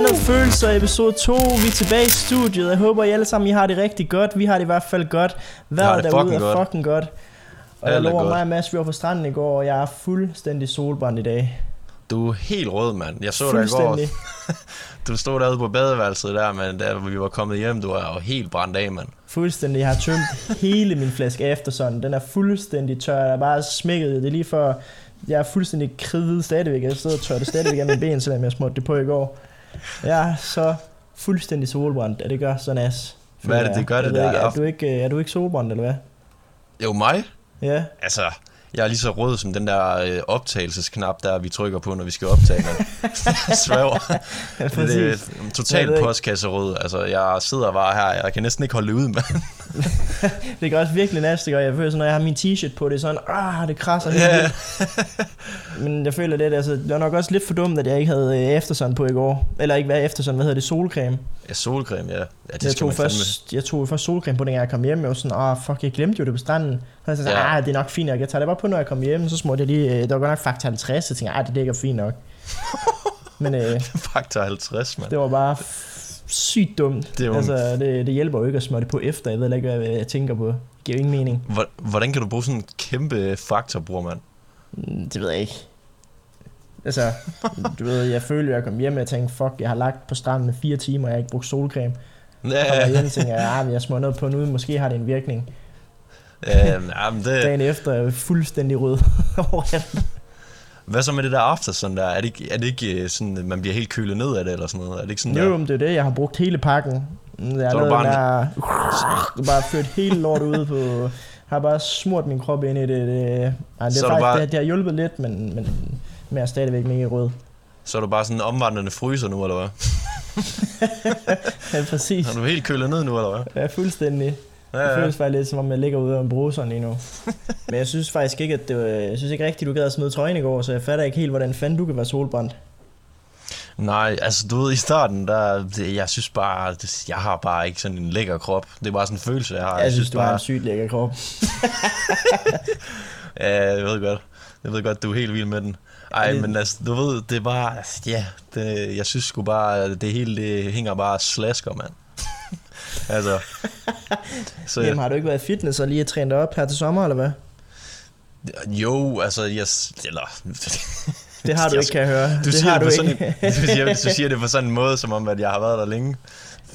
Blandede følelser, episode 2. Vi er tilbage i studiet. Jeg håber, I alle sammen I har det rigtig godt. Vi har det i hvert fald godt. Vejret derude fucking er godt. fucking godt. Og jeg Alt er lover godt. mig og Mads, vi var på stranden i går, og jeg er fuldstændig solbrændt i dag. Du er helt rød, mand. Jeg så dig i går. Du stod derude på badeværelset der, men da vi var kommet hjem, du er jo helt brændt af, mand. Fuldstændig. Jeg har tømt hele min flaske efter sådan. Den er fuldstændig tør. Jeg er bare smækket. Det er lige for... Jeg er fuldstændig kridtet stadigvæk. Jeg sidder og tør det stadigvæk af mine ben, selvom jeg smurte det på i går. Jeg er så fuldstændig solbrændt, at det gør så nas. Hvad er det, det gør det der? Ikke, er, du ikke, øh, er du ikke solbrændt, eller hvad? Jo, mig? Ja. Altså, jeg er lige så rød som den der øh, optagelsesknap, der vi trykker på, når vi skal optage. den. Svæver. ja Det er totalt postkasserød. Altså, jeg sidder bare her, jeg kan næsten ikke holde ud, mand. Det gør også virkelig nas, det gør. Jeg føler sådan, når jeg har min t-shirt på, det er sådan, ah, det krasser helt vildt. Men jeg føler lidt, altså, det var nok også lidt for dumt, at jeg ikke havde øh, efterson på i går. Eller ikke hvad efterson, hvad hedder det, solcreme. Ja, solcreme, ja. ja det jeg, tog først, jeg tog først solcreme på, dengang jeg kom hjem. Jeg var sådan, ah, fuck, jeg glemte jo det på stranden. Så jeg sagde, Ja. ah, det er nok fint nok. Jeg tager det bare på, når jeg kommer hjem. Så smurte jeg lige, øh, det var godt nok fakta 50, så jeg tænkte, ah, det ligger fint nok. Men øh, Faktor 50, mand. det var bare sygt dumt. Det er altså, det, det hjælper jo ikke at smøre det på efter. Jeg ved ikke, hvad jeg tænker på. Det giver jo ingen mening. Hvor- Hvordan kan du bruge sådan en kæmpe faktor, bror, mand? Mm, Det ved jeg ikke. Altså, du ved, jeg følte, at jeg kom hjem, og jeg tænkte, fuck, jeg har lagt på stranden i fire timer, og jeg har ikke brugt solcreme. Og Ja, hjem og jeg, ah, jeg smører noget på nu, måske har det en virkning. ja, ja, men det, Dagen efter er jeg fuldstændig rød overalt. Hvad så med det der after sådan der? Er det ikke, er det ikke øh, sådan, at man bliver helt kølet ned af det, eller sådan noget? Er det ikke sådan Jo, der? men det er det, jeg har brugt hele pakken. Jeg har Så er du lavet bare der, bare ført hele lortet ud på, har bare smurt min krop ind i det. det ej, det, Så er faktisk, bare- det, det, har hjulpet lidt, men, men, men jeg er stadigvæk mega rød. Så er du bare sådan en omvandrende fryser nu, eller hvad? Ja, præcis. Er du helt kølet ned nu, eller hvad? Ja, fuldstændig. Ja, Det ja. føles faktisk lidt som om jeg ligger ude af en bruser lige nu. Men jeg synes faktisk ikke, at det var, jeg synes ikke rigtigt, du gad at smide trøjen i går, så jeg fatter ikke helt, hvordan fanden du kan være solbrændt. Nej, altså du ved, i starten, der, det, jeg synes bare, det, jeg har bare ikke sådan en lækker krop. Det er bare sådan en følelse, jeg har. Jeg, jeg synes, du har bare, en sygt lækker krop. Ja, jeg ved godt. Jeg ved godt, du er helt vild med den. Ej, det- men altså, du ved, det er bare, ja, det, jeg synes sgu bare, det hele, det hænger bare slasker, mand. altså, så, Jamen har du ikke været i fitness og lige trænet op her til sommer, eller hvad? jo, altså, jeg, eller, Det har du Jeg- ikke, kan jeg høre. Du det siger har det, du ikke. sådan en, du, siger, du siger det på sådan en måde, som om, at jeg har været der længe.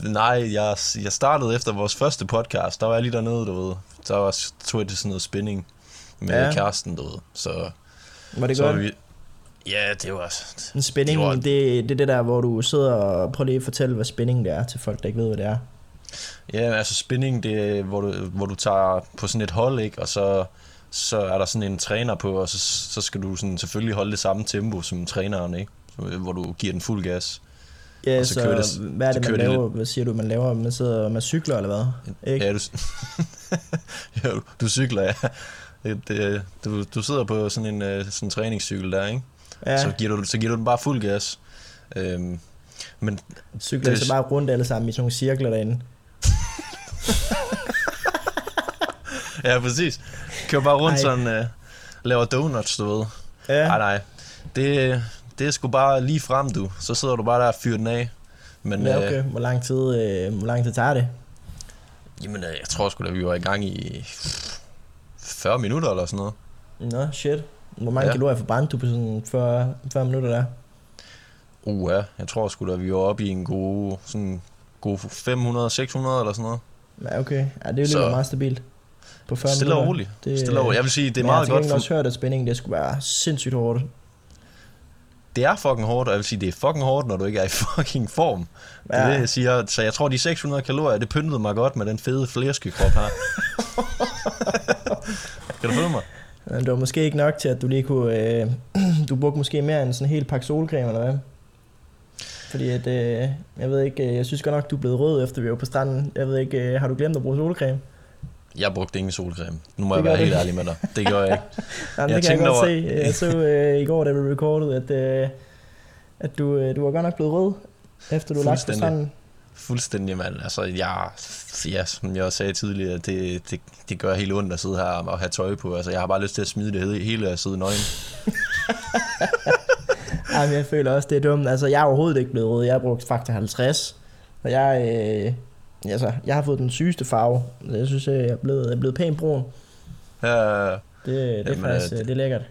Nej, jeg, jeg startede efter vores første podcast, der var jeg lige dernede, du ved. Så var, tog jeg til sådan noget spinning med Ja. kæresten, du ved. Så, Var det så godt? vi, Ja, det var... En spænding, Det det, var- det, det er det der, hvor du sidder og prøver lige at fortælle, hvad spænding det er til folk, der ikke ved, hvad det er. Ja, altså spinning, det er, hvor du, hvor du tager på sådan et hold, ikke? Og så, så er der sådan en træner på, og så, så skal du sådan selvfølgelig holde det samme tempo som træneren, ikke? Hvor du giver den fuld gas. Ja, Og så, så kører det- hvad er det, man kører det laver? Hvad siger du, man laver? Man sidder man cykler, eller hvad? Ikke? Ja, du, ja, du, cykler, ja. Det, det, du, du sidder på sådan en øh, sådan en træningscykel der, ikke? Ja. Så, giver du, så giver du den bare fuld gas. Øhm, men cykler det- så bare rundt alle sammen i sådan nogle cirkler derinde. ja, præcis. Kører bare rundt Ej. sådan, øh, laver donuts, du ved. Ja, Nej, nej. Det, det er sgu bare lige frem, du. Så sidder du bare der og fyrer den af. Men ja øh, okay. Hvor lang tid, øh, hvor lang tid tager det? jamen, øh, jeg tror sgu da, vi var i gang i 40 minutter eller sådan noget. Nå, shit. Hvor mange ja. Ja. kalorier forbrændte du på sådan 40, 40 minutter der? Uh, ja. Jeg tror sgu da, vi var oppe i en god, sådan, god 500-600 eller sådan noget. Ja, okay. Ja, det er jo Så- lige meget stabilt. På 40 Stille og roligt. Det, Stille og roligt. Jeg vil sige, det er meget jeg har godt. til For, også hørt, at spændingen det skulle være sindssygt hårdt. det er fucking hårdt, og jeg vil sige, det er fucking hårdt, når du ikke er i fucking form. Det er Ja. det, jeg siger. Så jeg tror, de 600 kalorier, det pyntede mig godt med den fede flæskekrop her. kan du følge mig? Det var måske ikke nok til, at du lige kunne... Øh, du brugte måske mere end sådan en hel pakke solcreme, eller hvad? Fordi at, øh, jeg ved ikke, øh, jeg synes godt nok, du er blevet rød, efter vi var på stranden. Jeg ved ikke, øh, har du glemt at bruge solcreme? Jeg brugte ingen solcreme. Nu må Det jeg være helt ærlig med dig. Det gør jeg ikke. Jamen, Jeg det kan jeg godt over- se. Jeg så øh, i går, da vi recordede, at, øh, at du, øh, du var godt nok blevet rød, efter du lagt på stranden. Fuldstændig, mand. Altså, jeg, ja, som jeg også sagde tidligere, det, det, det gør helt ondt at sidde her og have tøj på. Altså, jeg har bare lyst til at smide det hele, og sidde nøgen. Ej, men jeg føler også, det er dumt. Altså, jeg er overhovedet ikke blevet rød. Jeg har brugt faktor 50. Og jeg, øh, altså, jeg har fået den sygeste farve. Jeg synes, jeg er blevet, jeg er blevet pænt brun. Ja, Det, det er Jamen, faktisk øh, øh, det er lækkert.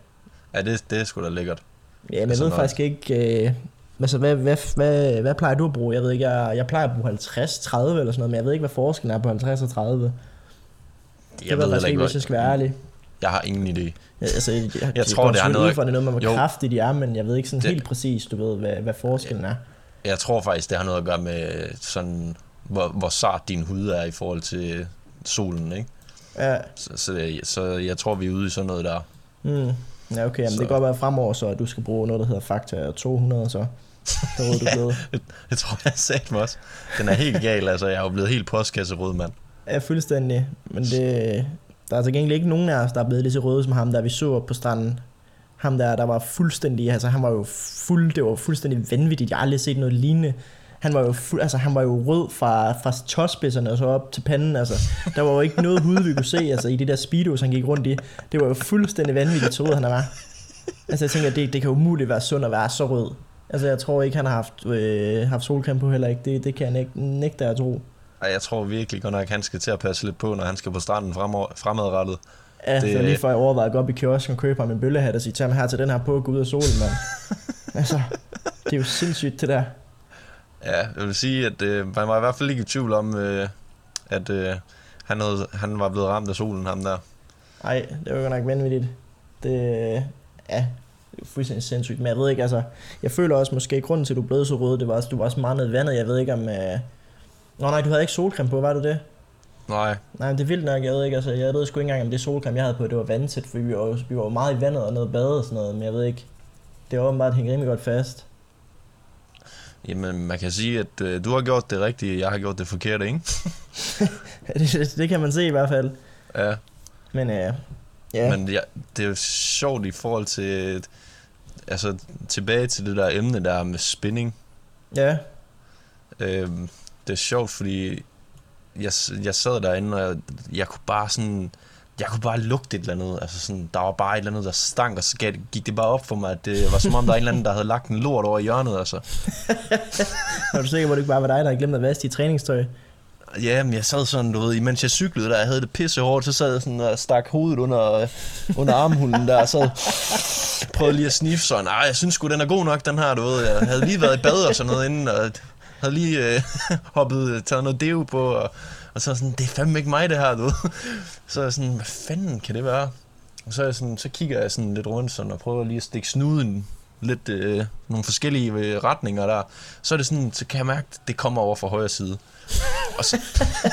ja det, det er sgu da lækkert. Ja, men jeg altså, ved når- faktisk ikke... Øh, altså, hvad, hvad, hvad, hvad plejer du at bruge? Jeg ved ikke, jeg, jeg plejer at bruge 50, 30 eller sådan noget, men jeg ved ikke, hvad forskellen er på 50 og 30. Jeg, jeg ved faktisk ikke, hvis jeg skal være ærlig. Jeg har ingen idé. Jeg, altså, jeg, jeg, Jeg tror, det har selvfølgelig noget- ud fra, det er noget, man må Jo. kraftigt i armen, men jeg ved ikke sådan Det- helt præcis, du ved, hvad, hvad forskellen er. Jeg tror faktisk, det har noget at gøre med sådan, hvor, hvor sart din hud er i forhold til solen, ikke? Ja, Så, så, jeg, så jeg tror, vi er ude i sådan noget der. mm. ja okay, men det kan godt være fremover, så at du skal bruge noget, der hedder Fakta 200, så der er du blevet. Det tror jeg sagde mig også. Den er helt gal, altså. Jeg er jo blevet helt postkasserød, mand. Ja, fuldstændig, men det, der er til gengæld ikke nogen af os, der er blevet lige så røde som ham, der vi så op på stranden. Ham der, der var fuldstændig, altså han var jo fuld, det var fuldstændig vanvittigt, jeg har aldrig set noget lignende. Han var jo, fuld, altså, han var jo rød fra, fra tåspidserne og så op til panden, altså. Der var jo ikke noget hud, vi kunne se, altså, i de der speedos, han gik rundt i. Det var jo fuldstændig vanvittigt, så rød han var. Altså, jeg tænker, det, det kan umuligt være sundt at være så rød. Altså, jeg tror ikke, han har haft, øh, haft solcreme på heller ikke. Det, det kan jeg nægte, nægte at tro. Ej, jeg tror virkelig godt nok, han skal til at passe lidt på, når han skal på stranden fremover, fremadrettet. Ja, det... Det- så lige før jeg overvejede at gå op i kiosken og købe ham en bøllehat og sige, tag mig her til den her på og gå ud af solen, mand. altså, det er jo sindssygt, det der. Ja, jeg vil sige, at øh, man var i hvert fald ikke i tvivl om, øh, at øh, han, havde, han var blevet ramt af solen, ham der. Ej, det var godt nok vanvittigt. Det, ja, det er fuldstændig sindssygt. Men jeg ved ikke, altså, jeg føler også måske, grunden til, at du blev så rød, det var, også, du var også meget nede i vandet. Jeg ved ikke om... Øh... Nå nej, du havde ikke solcreme på, var du det? Nej, Nej, det er vildt nok, jeg ved ikke, altså, jeg ved sgu ikke engang, om det solcreme, jeg havde på, det var vandtæt, for vi var, vi var meget i vandet og nede og bade og sådan noget, men jeg ved ikke, det var åbenbart hængt rimelig godt fast. jamen man kan sige, at øh, du har gjort det rigtige, jeg har gjort det forkerte, ikke? det, det kan man se i hvert fald. Ja, Men øh, ja, men ja, det er jo sjovt i forhold til, altså tilbage til det der emne der med spinning. ja, Øh, det er sjovt, fordi jeg, jeg sad derinde, og jeg, jeg kunne bare sådan... Jeg kunne bare lugte et eller andet, altså sådan, der var bare et eller andet, der stank, og så gik det bare op for mig, at det var som om, der er en eller anden, der havde lagt en lort over i hjørnet, altså. er du sikker på, at det ikke bare var dig, der havde glemt at vaske dit træningstøj? Ja, men jeg sad sådan, du ved, imens jeg cyklede der, jeg havde det pisse hårdt, så sad jeg sådan og stak hovedet under, øh, under armhulen der, og så prøvede lige at sniffe sådan, nej, jeg synes sgu, den er god nok, den her, du ved, jeg havde lige været i bad og sådan noget inden, og havde lige øh, hoppet, øh, taget noget deo på, og, og så sådan, det er fandme ikke mig det her, du ved. Så er jeg sådan, hvad fanden kan det være? Og så, er jeg sådan, så kigger jeg sådan lidt rundt sådan, og prøver lige at stikke snuden lidt øh, nogle forskellige øh, retninger der. Så er det sådan, så kan jeg mærke, at det kommer over fra højre side. Og så,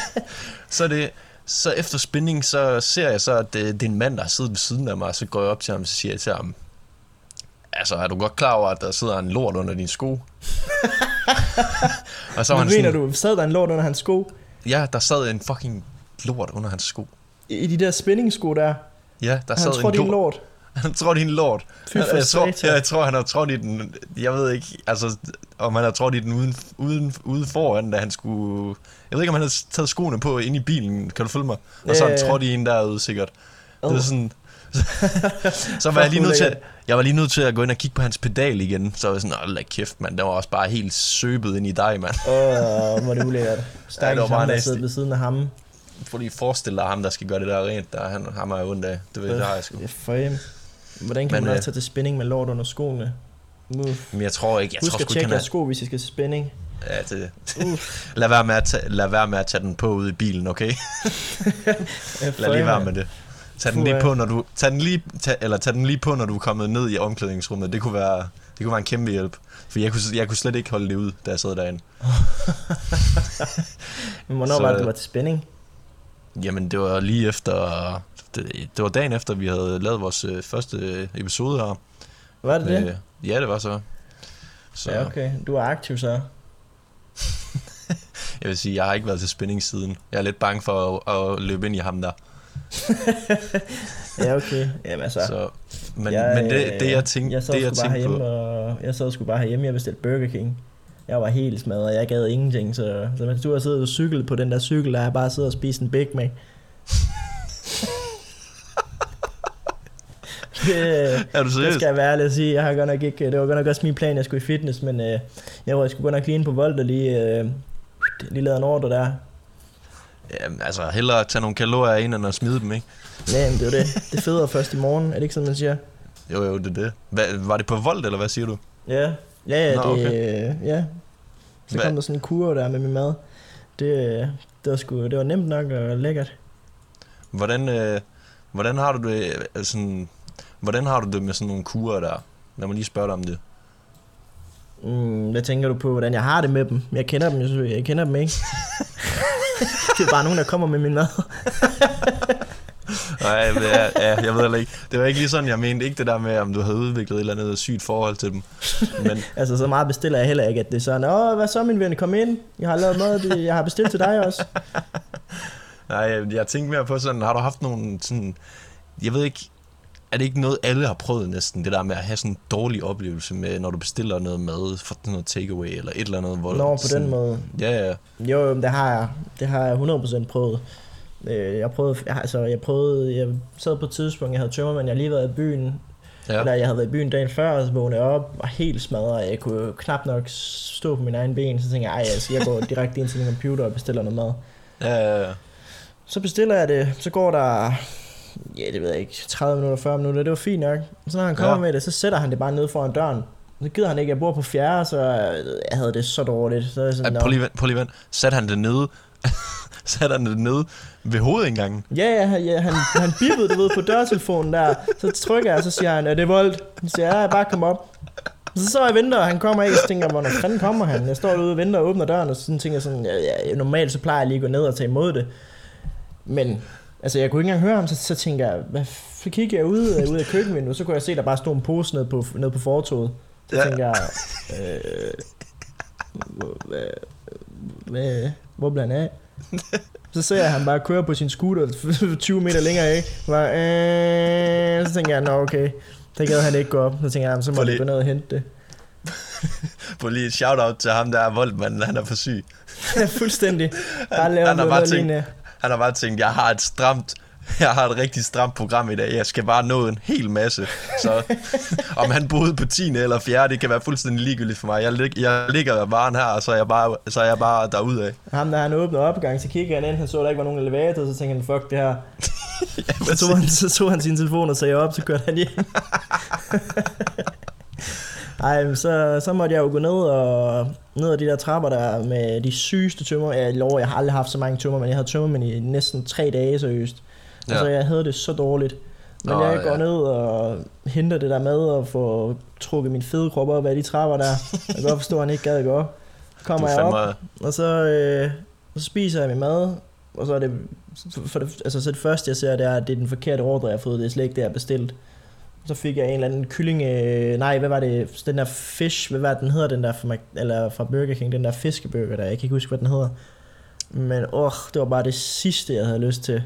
så det, så efter spænding, så ser jeg så, at det, det er en mand, der har siddet ved siden af mig, og så går jeg op til ham, og så siger jeg til ham, altså, er du godt klar over, at der sidder en lort under dine sko? og så Nu han mener sådan, du, sad der en lort under hans sko? ja, der sad en fucking lort under hans sko. I i de der spændingssko der? Ja, der Han sad tror, en lort. lort. Han tror, det er en lort. Fy for jeg, tror, ja, jeg tror, han har trådt i den, jeg ved ikke, altså, om han har trådt i den uden, uden, ude foran, da han skulle, jeg ved ikke, om han har taget skoene på ind i bilen, kan du følge mig? Og så han Ja, ja, ja. trådt i en derude, sikkert. Det er sådan, så var jeg lige nødt til, ulækkert. jeg var lige nødt til at gå ind og kigge på hans pedal igen, så var jeg sådan, åh, lad kæft, mand, den var også bare helt søbet ind i dig, mand. Åh, hvor er det ulækkert. Stakkels bare ham, der sidder ved siden af ham. At forestille dig ham, der skal gøre det der rent, der han, ham er jeg ondt af, det ved det har jeg sgu. Det er for. Hvordan kan Men, man øh, også tage til spænding med lort under skoene? Uff. Men jeg tror ikke, jeg Husk tror sgu ikke, tjekke han er, sko, hvis I skal til spænding. ja, det, Uff. lad, være med at tage, lad være med at tage den på ude i bilen, okay? Lad lige være med det. Tag den lige på, når du tag den lige, tag, eller tag den lige på, når du er kommet ned i omklædningsrummet. Det kunne være, det kunne være en kæmpe hjælp. For jeg kunne, jeg kunne slet ikke holde det ud, da jeg sad derinde. Men hvornår Så- var det, du var til spænding? Jamen, det var lige efter... Det, det var dagen efter, vi havde lavet vores øh, første episode her. Var det det? Med, ja, det var så. Så Ja, okay. Du er aktiv så. jeg vil sige, jeg har ikke været til spænding siden. Jeg er lidt bange for at, at løbe ind i ham der. Ja, okay. Jamen altså. Så, men, men det, det jeg tænkte, jeg sad det, jeg tænkte på... og jeg sad sgu bare herhjemme, jeg bestilte Burger King. Jeg var helt smadret, jeg gad ingenting, så, så mens du har siddet og cyklet på den der cykel, der har jeg bare siddet og spist en Big Mac. Det, Er du det seriøs? skal jeg være ærlig at sige. Jeg har godt nok ikke, det var godt nok også min plan, at jeg skulle i fitness, men øh, jeg var jeg skulle godt nok lige ind på Volt og lige, øh, lige lade en ordre der. Jamen, altså, hellere tage nogle kalorier ind, end at smide dem, ikke? Ja, men det er det. Det er federe først i morgen, er det ikke sådan, man siger? Jo, jo, det er det. Hvad, var det på Volt, eller hvad siger du? Ja, ja, ja, Nå, det, okay. øh, ja. Så Hvad- kom der sådan en kur der med min mad. Det, øh, det, var sgu, det var nemt nok og lækkert. Hvordan, øh, hvordan har du det, øh, sådan, hvordan har du det med sådan nogle kurer der? Lad mig lige spørge dig om det. Mm, hvad tænker du på, hvordan jeg har det med dem? Jeg kender dem jo selvfølgelig, jeg kender dem ikke. det er bare nogen, der kommer med min mad. Nej, men ja, ja, jeg ved heller ikke. Det var ikke lige sådan, jeg mente. Ikke det der med, om du havde udviklet et eller andet sygt forhold til dem. Men Altså, så meget bestiller jeg heller ikke, at det er sådan, åh, hvad så min ven, kom ind. Jeg har lavet mad, jeg har bestilt til dig også. nej, jeg, jeg tænkte mere på sådan, har du haft nogle sådan, jeg ved ikke, er det ikke noget, alle har prøvet næsten, det der med at have sådan en dårlig oplevelse med, når du bestiller noget mad for sådan noget takeaway, eller et eller andet, hvor Nå, på sådan, den måde. Ja, ja. Jo, jo, men det har jeg. Det har jeg 100% prøvet. Øh, Jeg prøvede, jeg, altså, jeg prøvede, jeg sad på et tidspunkt, jeg havde tømmermænd, jeg havde lige været i byen, ja. eller jeg havde været i byen dagen før, og så vågnede jeg op, og helt smadret, jeg kunne knap nok stå på mine egne ben, så tænkte jeg, ej, altså, jeg går direkte ind til min computer og bestiller noget mad. Ja, ja, ja. Så bestiller jeg det, så går der, ja, det ved jeg ikke, 30 minutter, 40 minutter, det var fint nok. Så når han kommer Ja. med det, så sætter han det bare ned foran døren. Så gider han ikke, jeg bor på fjerde, så jeg havde det så dårligt. Så jeg sådan, Ja, prøv lige, vent, prøv lige vent. Satte han det nede? Satte han det nede ved hovedindgangen? Ja, ja, ja han, han bippede, du ved, på dørtelefonen der. Så trykker jeg, og så siger han, er det voldt? Så siger jeg, ja, bare kom op. Så så jeg venter, og han kommer ikke, og så tænker jeg, hvornår fanden kommer han? Jeg står derude og venter og åbner døren, og så tænker jeg sådan, ja, ja, normalt så plejer jeg lige at gå ned og tage imod det. Men, altså jeg kunne ikke engang høre ham, så, så tænker jeg, hvad, så kigger jeg ud, øh, ud af køkkenvinduet, så kunne jeg se, der bare stod en pose nede på, nede på fortoget. Så Ja. tænker jeg, øh, hvor, hvad, hvad, hvor han af? Så ser jeg han bare køre på sin scooter 20 meter længere, ikke? Bare, øh, så tænker jeg, nå okay, der gad han ikke gå op. Så tænker jeg, "Jamen, så må jeg gå ned og hente det. På lige et shout-out til ham, der er voldmanden. Han er for syg. Fuldstændig. Bare lave han har bare tænkt-. Han har bare tænkt, jeg har et stramt, jeg har et rigtig stramt program i dag. Jeg skal bare nå en hel masse. Så om han boede på 10. eller 4. det kan være fuldstændig ligegyldigt for mig. Jeg, lig, jeg ligger varen her, og så er jeg bare, så er jeg bare derudad. Ham der han åbnede opgang, så kiggede han ind, han så der ikke var nogen elevator, så tænkte han, fuck det her. Ja, Så tog, han, så tog han sin telefon og sagde op, så kørte han hjem. Ej, men så, så måtte jeg jo gå ned og ned ad de der trapper der med de sygeste tømmer. Jeg lover, jeg har aldrig haft så mange tømmer, men jeg havde tømmermænd i næsten tre dage seriøst. Ja. Altså, jeg havde det så dårligt. Men oh, jeg går ja. ned og henter det der med og får trukket min fede krop op af de trapper der. Jeg kan godt forstå, at han ikke gad gå kommer er jeg op, og så, øh, så spiser jeg min mad, og så er det, for det, altså så det første jeg ser, det er, at det er den forkerte ordre, jeg har fået, det er slet ikke det, jeg har bestilt. Så fik jeg en eller anden kylling, øh, nej, hvad var det, den der fish, hvad var det, den hedder, den der fra, eller fra Burger King, den der fiskeburger der, jeg kan ikke huske, hvad den hedder. Men åh, det var bare det sidste, jeg havde lyst til.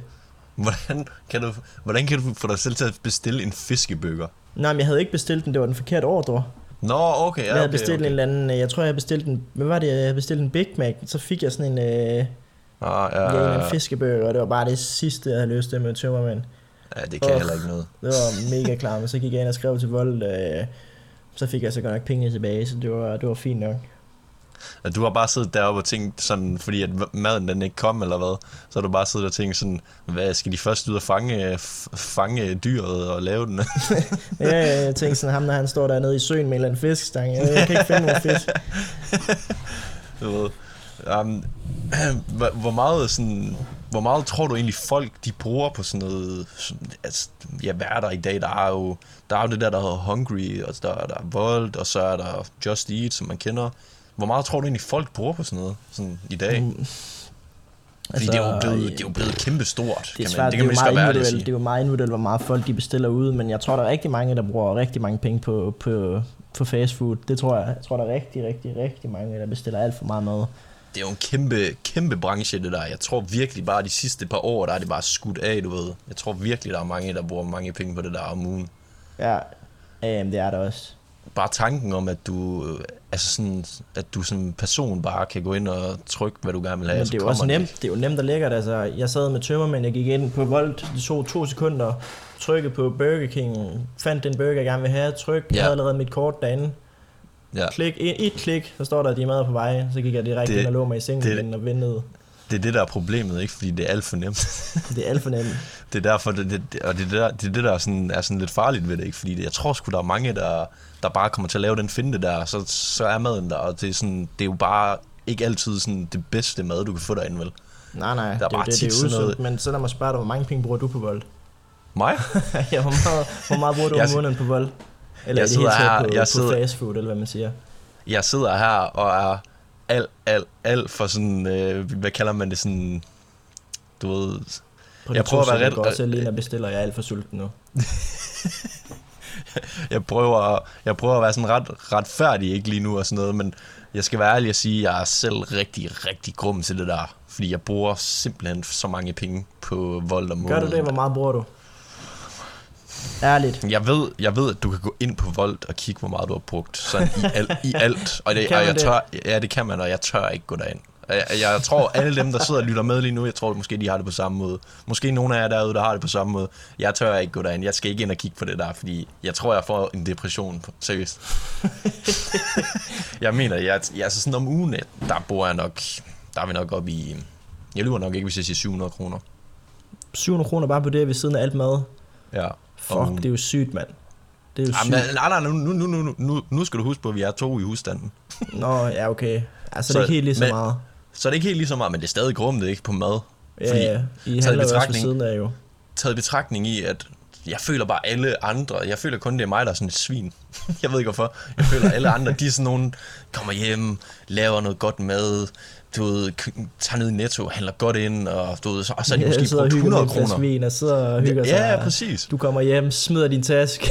hvordan, kan du, hvordan kan du få dig selv til at bestille en fiskebøger? Nej, men jeg havde ikke bestilt den, det var den forkerte ordre. Nå, okay, ja, jeg havde okay, bestilt okay. en eller anden, øh, jeg tror, jeg havde bestilt en, hvad var det, jeg havde bestilt en Big Mac, så fik jeg sådan en, øh, Ah, ja, ja, en, ja, anden fiskeburger, og det var bare det sidste, jeg havde lyst til med tømmermænd. Ja, det kan Åh. heller ikke noget. Det var mega klar, men så gik jeg ind og skrev til Vold, øh, så fik jeg så godt nok penge tilbage, så det var, det var fint nok. Du har bare siddet deroppe og tænkt sådan, fordi at maden den ikke kom eller hvad, så har du bare siddet og tænkt sådan, hvad skal de først ud og fange, fange dyret og lave den? Ja, jeg tænkte sådan, ham når han står dernede i søen med en eller anden fiskestang, jeg, jeg kan ikke finde nogen fisk. du ved. Um, hvor meget sådan, hvor meget tror du egentlig folk de bruger på sådan noget, sådan, altså, ja, er der i dag? Der er jo, der er jo det der, der hedder Hungry, og der, der er Volt, og så er der Just Eat, som man kender. Hvor meget tror du egentlig folk bruger på sådan noget sådan i dag? Mm, Fordi det, er jo blevet, det er jo blevet kæmpe stort, det er kan man, svært, det det, kan man er så meget være sige. det er jo meget individuelt, hvor meget folk de bestiller ud, men jeg tror, der er rigtig mange, der bruger rigtig mange penge på, på, på fast food. Det tror jeg. Jeg tror, der er rigtig, rigtig, rigtig mange, der bestiller alt for meget mad. Det er jo en kæmpe, kæmpe branche, det der. Jeg tror virkelig bare, de sidste par år, der er det bare skudt af, du ved. Jeg tror virkelig, der er mange, der bruger mange penge på det der om ugen. Ja, jamen, det er der også. bare tanken om, at du, øh, altså sådan, at du som person bare kan gå ind og trykke, hvad du gerne vil have. Men det er jo også nemt, det er jo nemt og lækkert, altså jeg sad med tømmermænd, jeg gik ind på Volt, det tog to sekunder, trykke på Burger King, fandt den burger, jeg gerne vil have, tryk, jeg Ja. havde allerede mit kort derinde, Ja. klik, et, et klik, så står der, at de er mad på vej, så gik jeg direkte Det- ind og lå mig i sengen det- igen og ventede. Det er det, der er problemet, ikke? Fordi det er alt for nemt. Det er alt for nemt. Det er derfor, det, det, det- og det er det, der, det, er det der er sådan, er sådan lidt farligt ved det, ikke? Fordi det, jeg tror sgu, der er mange, der, der bare kommer til at lave den finte der, så, så er maden der, og det er, sådan, det er jo bare ikke altid sådan det bedste mad, du kan få derinde, vel? Nej, nej, det er, bare jo det, det er usundt, noget- men så lad mig spørge dig, hvor mange penge bruger du på Volt? Mig? ja, hvor meget, hvor meget bruger du om måneden på Volt? Eller Jeg sidder her- på, jeg på sidder- fast food, eller hvad man siger. Jeg sidder her og er alt, alt, alt for sådan, øh, hvad kalder man det, sådan, du ved, På Jeg prøver at være ret- også og bestiller, jeg er alt for sulten nu. jeg prøver, jeg prøver at være sådan ret retfærdig ikke lige nu og sådan noget, men jeg skal være ærlig og sige, at jeg er selv rigtig, rigtig grum til det der. Fordi jeg bruger simpelthen så mange penge på vold om Gør måneden. du det? Hvor meget bruger du? Ærligt. Jeg ved, jeg ved, at du kan gå ind på Volt og kigge, hvor meget du har brugt. Sådan i, al, i alt. Og, det, Kan og jeg det? tør, ja, det kan man, og jeg tør ikke gå derind. Jeg, jeg tror, alle dem, der sidder og lytter med lige nu, jeg tror måske, de har det på samme måde. Måske nogle af jer derude, der har det på samme måde. Jeg tør ikke gå derind. Jeg skal ikke ind og kigge på det der, fordi jeg tror, jeg får en depression. Seriøst. jeg mener, jeg, jeg, altså sådan om ugen, der bor jeg nok, der er vi nok oppe i, jeg lyver nok ikke, hvis jeg siger 700 kroner. 700 kroner bare på det ved siden af alt mad. Ja. Fuck, Om- det er jo sygt, mand. Det er jo Jamen, sygt. nej, nej, nu, nu, nu, nu, nu, skal du huske på, at vi er to i husstanden. Nå, ja, okay. Altså, Så- det er ikke helt lige så men- meget. Så er det ikke helt lige så meget, men det er stadig grummet, ikke, på mad. Ja, fordi- ja. I handler jo også ved betragtning- siden af jo. Taget betragtning i, at jeg føler bare alle andre, jeg føler kun, det er mig, der er sådan et svin. jeg ved ikke hvorfor. Jeg føler, alle andre, de er sådan nogen, kommer hjem, laver noget godt mad, du ved, tager ned i netto, handler godt ind, og, du ved, så, og så er de Ja, måske brugt hygger med 100 en flaske kroner. vin og sidder og hygger sig. Ja, ja, præcis. Du kommer hjem, smider din taske,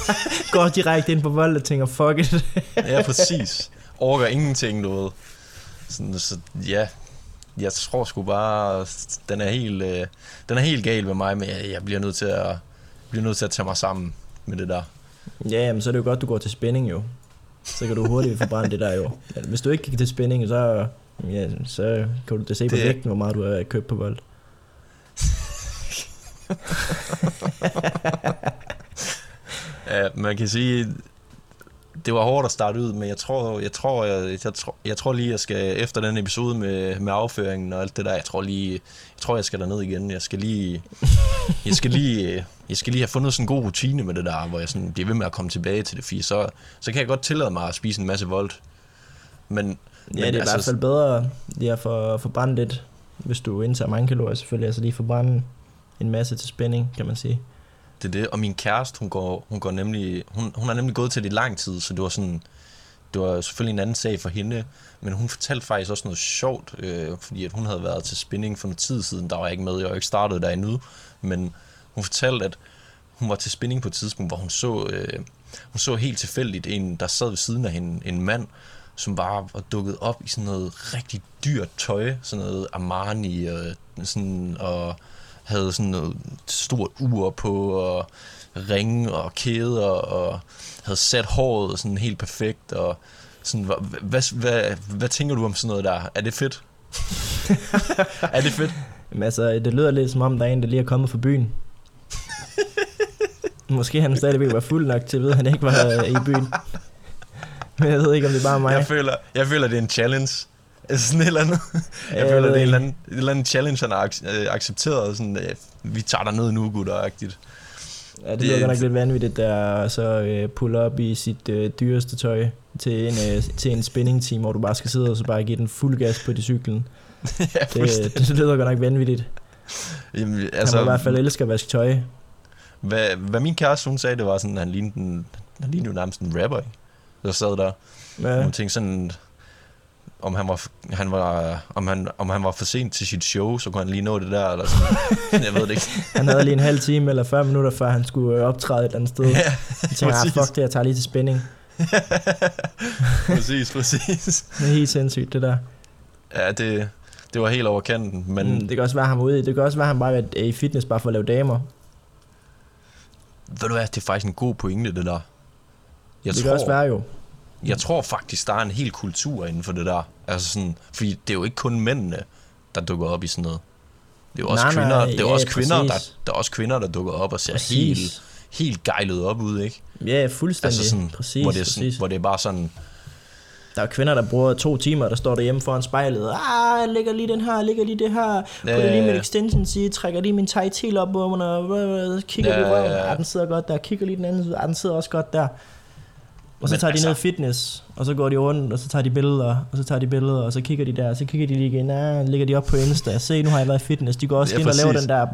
går direkte ind på vold og tænker, fuck it. Ja, præcis. Orker ingenting, du ved. Sådan, så ja, jeg tror sgu bare, den er helt, øh, den er helt gal med mig, men jeg, jeg bliver nødt til at, bliver nødt til at tage mig sammen med det der. ja, jamen, så er det jo godt, du går til spænding jo. Så kan du hurtigt forbrænde det der jo. Men hvis du ikke gik til spænding, så, ja, så kan du da se på Det- vægten, hvor meget du har købt på vold. Ja, man kan sige, det var hårdt at starte ud, men jeg tror, jeg tror, jeg, jeg, tror, jeg tror lige, jeg skal efter den episode med, med afføringen og alt det der, jeg tror lige, jeg tror, jeg skal derned igen. Jeg skal lige, jeg skal lige, jeg skal lige have fundet sådan en god rutine med det der, hvor jeg sådan bliver ved med at komme tilbage til det, fordi så, så kan jeg godt tillade mig at spise en masse voldt. Men, Ja, det er i hvert fald bedre lige at forbrænde lidt, hvis du indtager mange kalorier selvfølgelig. Altså lige forbrænde en masse til spænding, kan man sige. Det er det, og min kæreste, hun går, hun går nemlig, hun, hun har nemlig gået til det i lang tid, så det var sådan, det var selvfølgelig en anden sag for hende, men hun fortalte faktisk også noget sjovt, øh, fordi at hun havde været til spinning for noget tid siden, der var jeg ikke med, jeg var ikke startet der endnu, men hun fortalte, at hun var til spinning på et tidspunkt, hvor hun så, øh, hun så helt tilfældigt en, der sad ved siden af hende, en mand, som bare var dukket op i sådan noget rigtig dyrt tøj, sådan noget Armani, og, sådan, og havde sådan noget stort ur på, og ringe og kæder, og havde sat håret sådan helt perfekt, og sådan, hvad, hvad, hvad, hvad tænker du om sådan noget der? Er det fedt? er det fedt? Jamen altså, det lyder lidt som om, der er en, der lige er kommet fra byen. Måske han stadigvæk var fuld nok til at vide, at han ikke var øh, i byen. Men jeg ved ikke, om det er bare mig. Jeg føler, jeg føler, det er en challenge. Altså sådan et eller andet. Jeg jeg føler, det er en eller anden, et eller anden challenge, han har ac- øh, accepteret. Sådan, øh, vi tager dig ned nu, gutter-agtigt. Ja, det Det- lyder godt nok lidt vanvittigt, der og så øh, pulle op i sit øh, dyreste tøj til en, øh, til en spinning team, hvor du bare skal sidde og så bare give den fuld gas på de cyklen. ja, Det, det lyder godt nok vanvittigt. Jamen, Altså, altså, han må i hvert fald elske at vaske tøj. hvad, hvad min kæreste, hun sagde, det var sådan, at han lignede, en, han lignede jo nærmest en rapper, ikke? Der sad der. Ja. Ja, Hun tænkte sådan, om han var, han var, om han, om han var for sent til sit show, så kunne han lige nå det der, eller sådan. jeg ved det ikke. han havde lige en halv time eller 40 minutter, før han skulle øh, optræde et eller andet sted. Ja, Jeg tænker, ah, fuck det, jeg tager lige til spænding. præcis, præcis. Det er helt sindssygt, det der. Ja, det, det var helt over kanten, men mm, det kan også være, han var ude i. Det kan også være, han bare er i fitness bare for at lave damer. ved du hvad, det er faktisk en god pointe, det der. Jeg det tror, kan også være jo. Jeg tror faktisk, der er en hel kultur inden for det der. Altså sådan, fordi det er jo ikke kun mændene, der dukker op i sådan noget. Det er jo også Nej, nej, kvinder, det er ja, også kvinder der, præcis. der er også kvinder, der dukker op og ser Præcis. helt, helt gejlet op ud, ikke? Ja, fuldstændig. Altså sådan, præcis, hvor, det er sådan, præcis. hvor det er bare sådan, Der er kvinder, der bruger to timer, der står derhjemme foran spejlet. Ah, jeg lægger lige den her, jeg lægger lige det her. Putter ja, lige min ja. extensions i, trækker lige min tight heel op under, kigger Ja, lige røven. Ah, den sidder godt der, kigger lige den anden ah, den sidder også godt der. Og så Men tager de altså- ned i fitness, og så går de rundt, og så tager de billeder, og så tager de billeder, og så kigger de der, og så kigger de lige igen, ah, lægger de op på Insta, se, nu har jeg været i fitness. De går også Ja, ind og laver præcis. den der,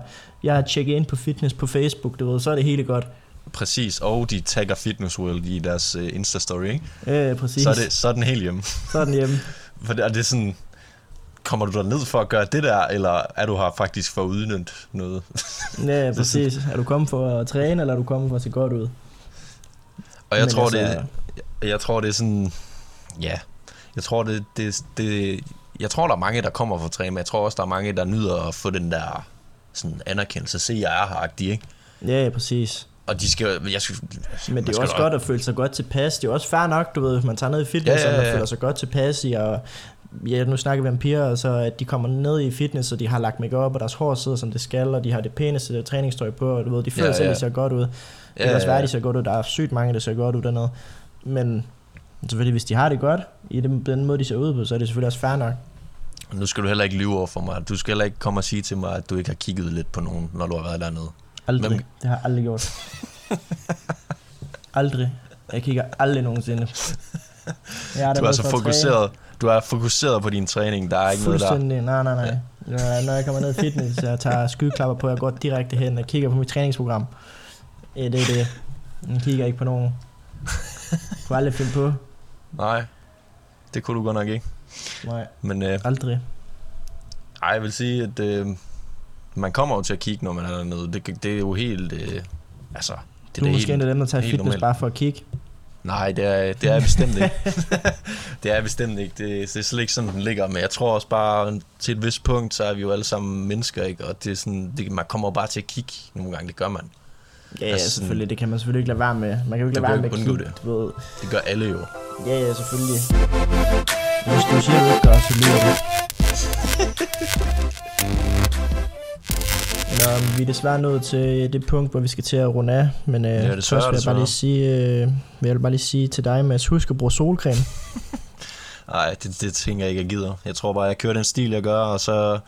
jeg har tjekket ind på fitness på Facebook, du ved, så er det hele godt. præcis, og de tagger Fitness World i deres uh, Insta-story, ikke? Ja, præcis. Så er, det, så er den helt hjemme. så er den hjemme. For det, er det sådan, kommer du der ned for at gøre det der, eller er du her faktisk for at udnytte noget? Ja, præcis. Er du kommet for at træne, eller er du kommet for at se godt ud? Og jeg Men tror, altså- det, jeg tror, det er sådan... Ja, jeg tror, det, det, det, jeg tror, der er mange, der kommer for at træne, men jeg tror også, der er mange, der nyder at få den der sådan anerkendelse. Se, jeg er her ikke? Ja, præcis. Og de skal... Jeg skal Men man det er også godt at føle sig godt tilpas. Det er også fair nok, du ved, hvis man tager ned i fitness, Ja, ja, ja, ja, ja. og føler sig godt tilpas i, og ja, nu snakker vi om piger, og så at de kommer ned i fitness, og de har lagt makeup og deres hår sidder, som det skal, og de har det pæneste træningstøj på, og du ved, de føler Ja, ja, ja. ser godt ud. Det Ja, kan også være, at de ser godt ud. Der er sygt mange, der ser godt ud dernede. Men selvfølgelig, hvis de har det godt, i den, den måde, de ser ud på, så er det selvfølgelig også fair nok. Nu skal du heller ikke lyve over for mig. Du skal heller ikke komme og sige til mig, at du ikke har kigget lidt på nogen, når du har været dernede. Aldrig. Hvem- Det har jeg aldrig gjort. aldrig. Jeg kigger aldrig nogensinde. Jeg har Du er så fokuseret, du er fokuseret på din træning. Der er ikke noget der. Fuldstændig, nej, nej, nej. Ja. Når jeg kommer ned i fitness, jeg tager skyklapper på, jeg går direkte hen og kigger på mit træningsprogram. Ja, det er det. Jeg kigger ikke på nogen. Kunne aldrig finde på. Nej, det kunne du godt nok ikke. Nej, Men øh, aldrig. ej, jeg vil sige, at øh, man kommer jo til at kigge, når man er dernede. Det, det er jo helt... Øh, altså, det Du er da måske en af dem, der tager fitness normalt. bare for at kigge. Nej, det er, det er bestemt ikke. det er bestemt ikke. Det, det er slet ikke sådan, den ligger. Men jeg tror også bare, til et vist punkt, så er vi jo alle sammen mennesker, ikke? Og det er sådan, det, man kommer bare til at kigge nogle gange. Det gør man. Ja, ja, Altså selvfølgelig. Det kan man selvfølgelig ikke lade være med. Man kan jo ikke lade være med at kigge. Du ved. Det gør alle jo. Ja, ja, selvfølgelig. Hvis du siger, at du gør, så lyder det. Nå, vi er desværre nået til det punkt, hvor vi skal til at runde af, men øh, Ja, desværre, først vil jeg, bare lige sige, øh, vil jeg bare lige sige til dig, Mads, husk at bruge solcreme. Nej, det, det tænker jeg ikke, jeg gider. Jeg tror bare, jeg kører den stil, jeg gør, og så,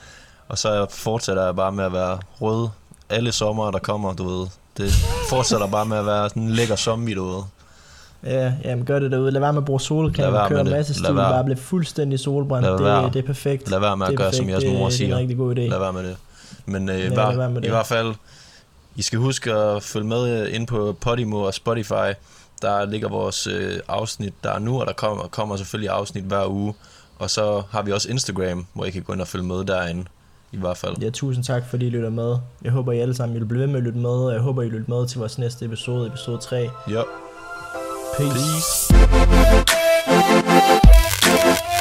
og så fortsætter jeg bare med at være rød alle sommer, der kommer, du ved. Det fortsætter bare med at være sådan en lækker zombie, ved. Ja, jamen gør det derude. Lad være med at bruge solcreme, være køre en masse stil, bare blive fuldstændig solbrændt. Det, det er perfekt. Lad være med at gøre, som perfekt. jeres det, mor Det er siger. en rigtig god idé. Lad være med det. Men øh, Ja, bare, være med i det. hvert fald, I skal huske at følge med ind på Podimo og Spotify. Der ligger vores øh, afsnit, der er nu, og der kommer, kommer selvfølgelig afsnit hver uge. Og så har vi også Instagram, hvor I kan gå ind og følge med derinde i hvert fald. Ja, tusind tak, fordi I lytter med. Jeg håber, I alle sammen vil blive ved med at lytte med, og jeg håber, I lytter med til vores næste episode, episode 3. Ja. Peace. Peace.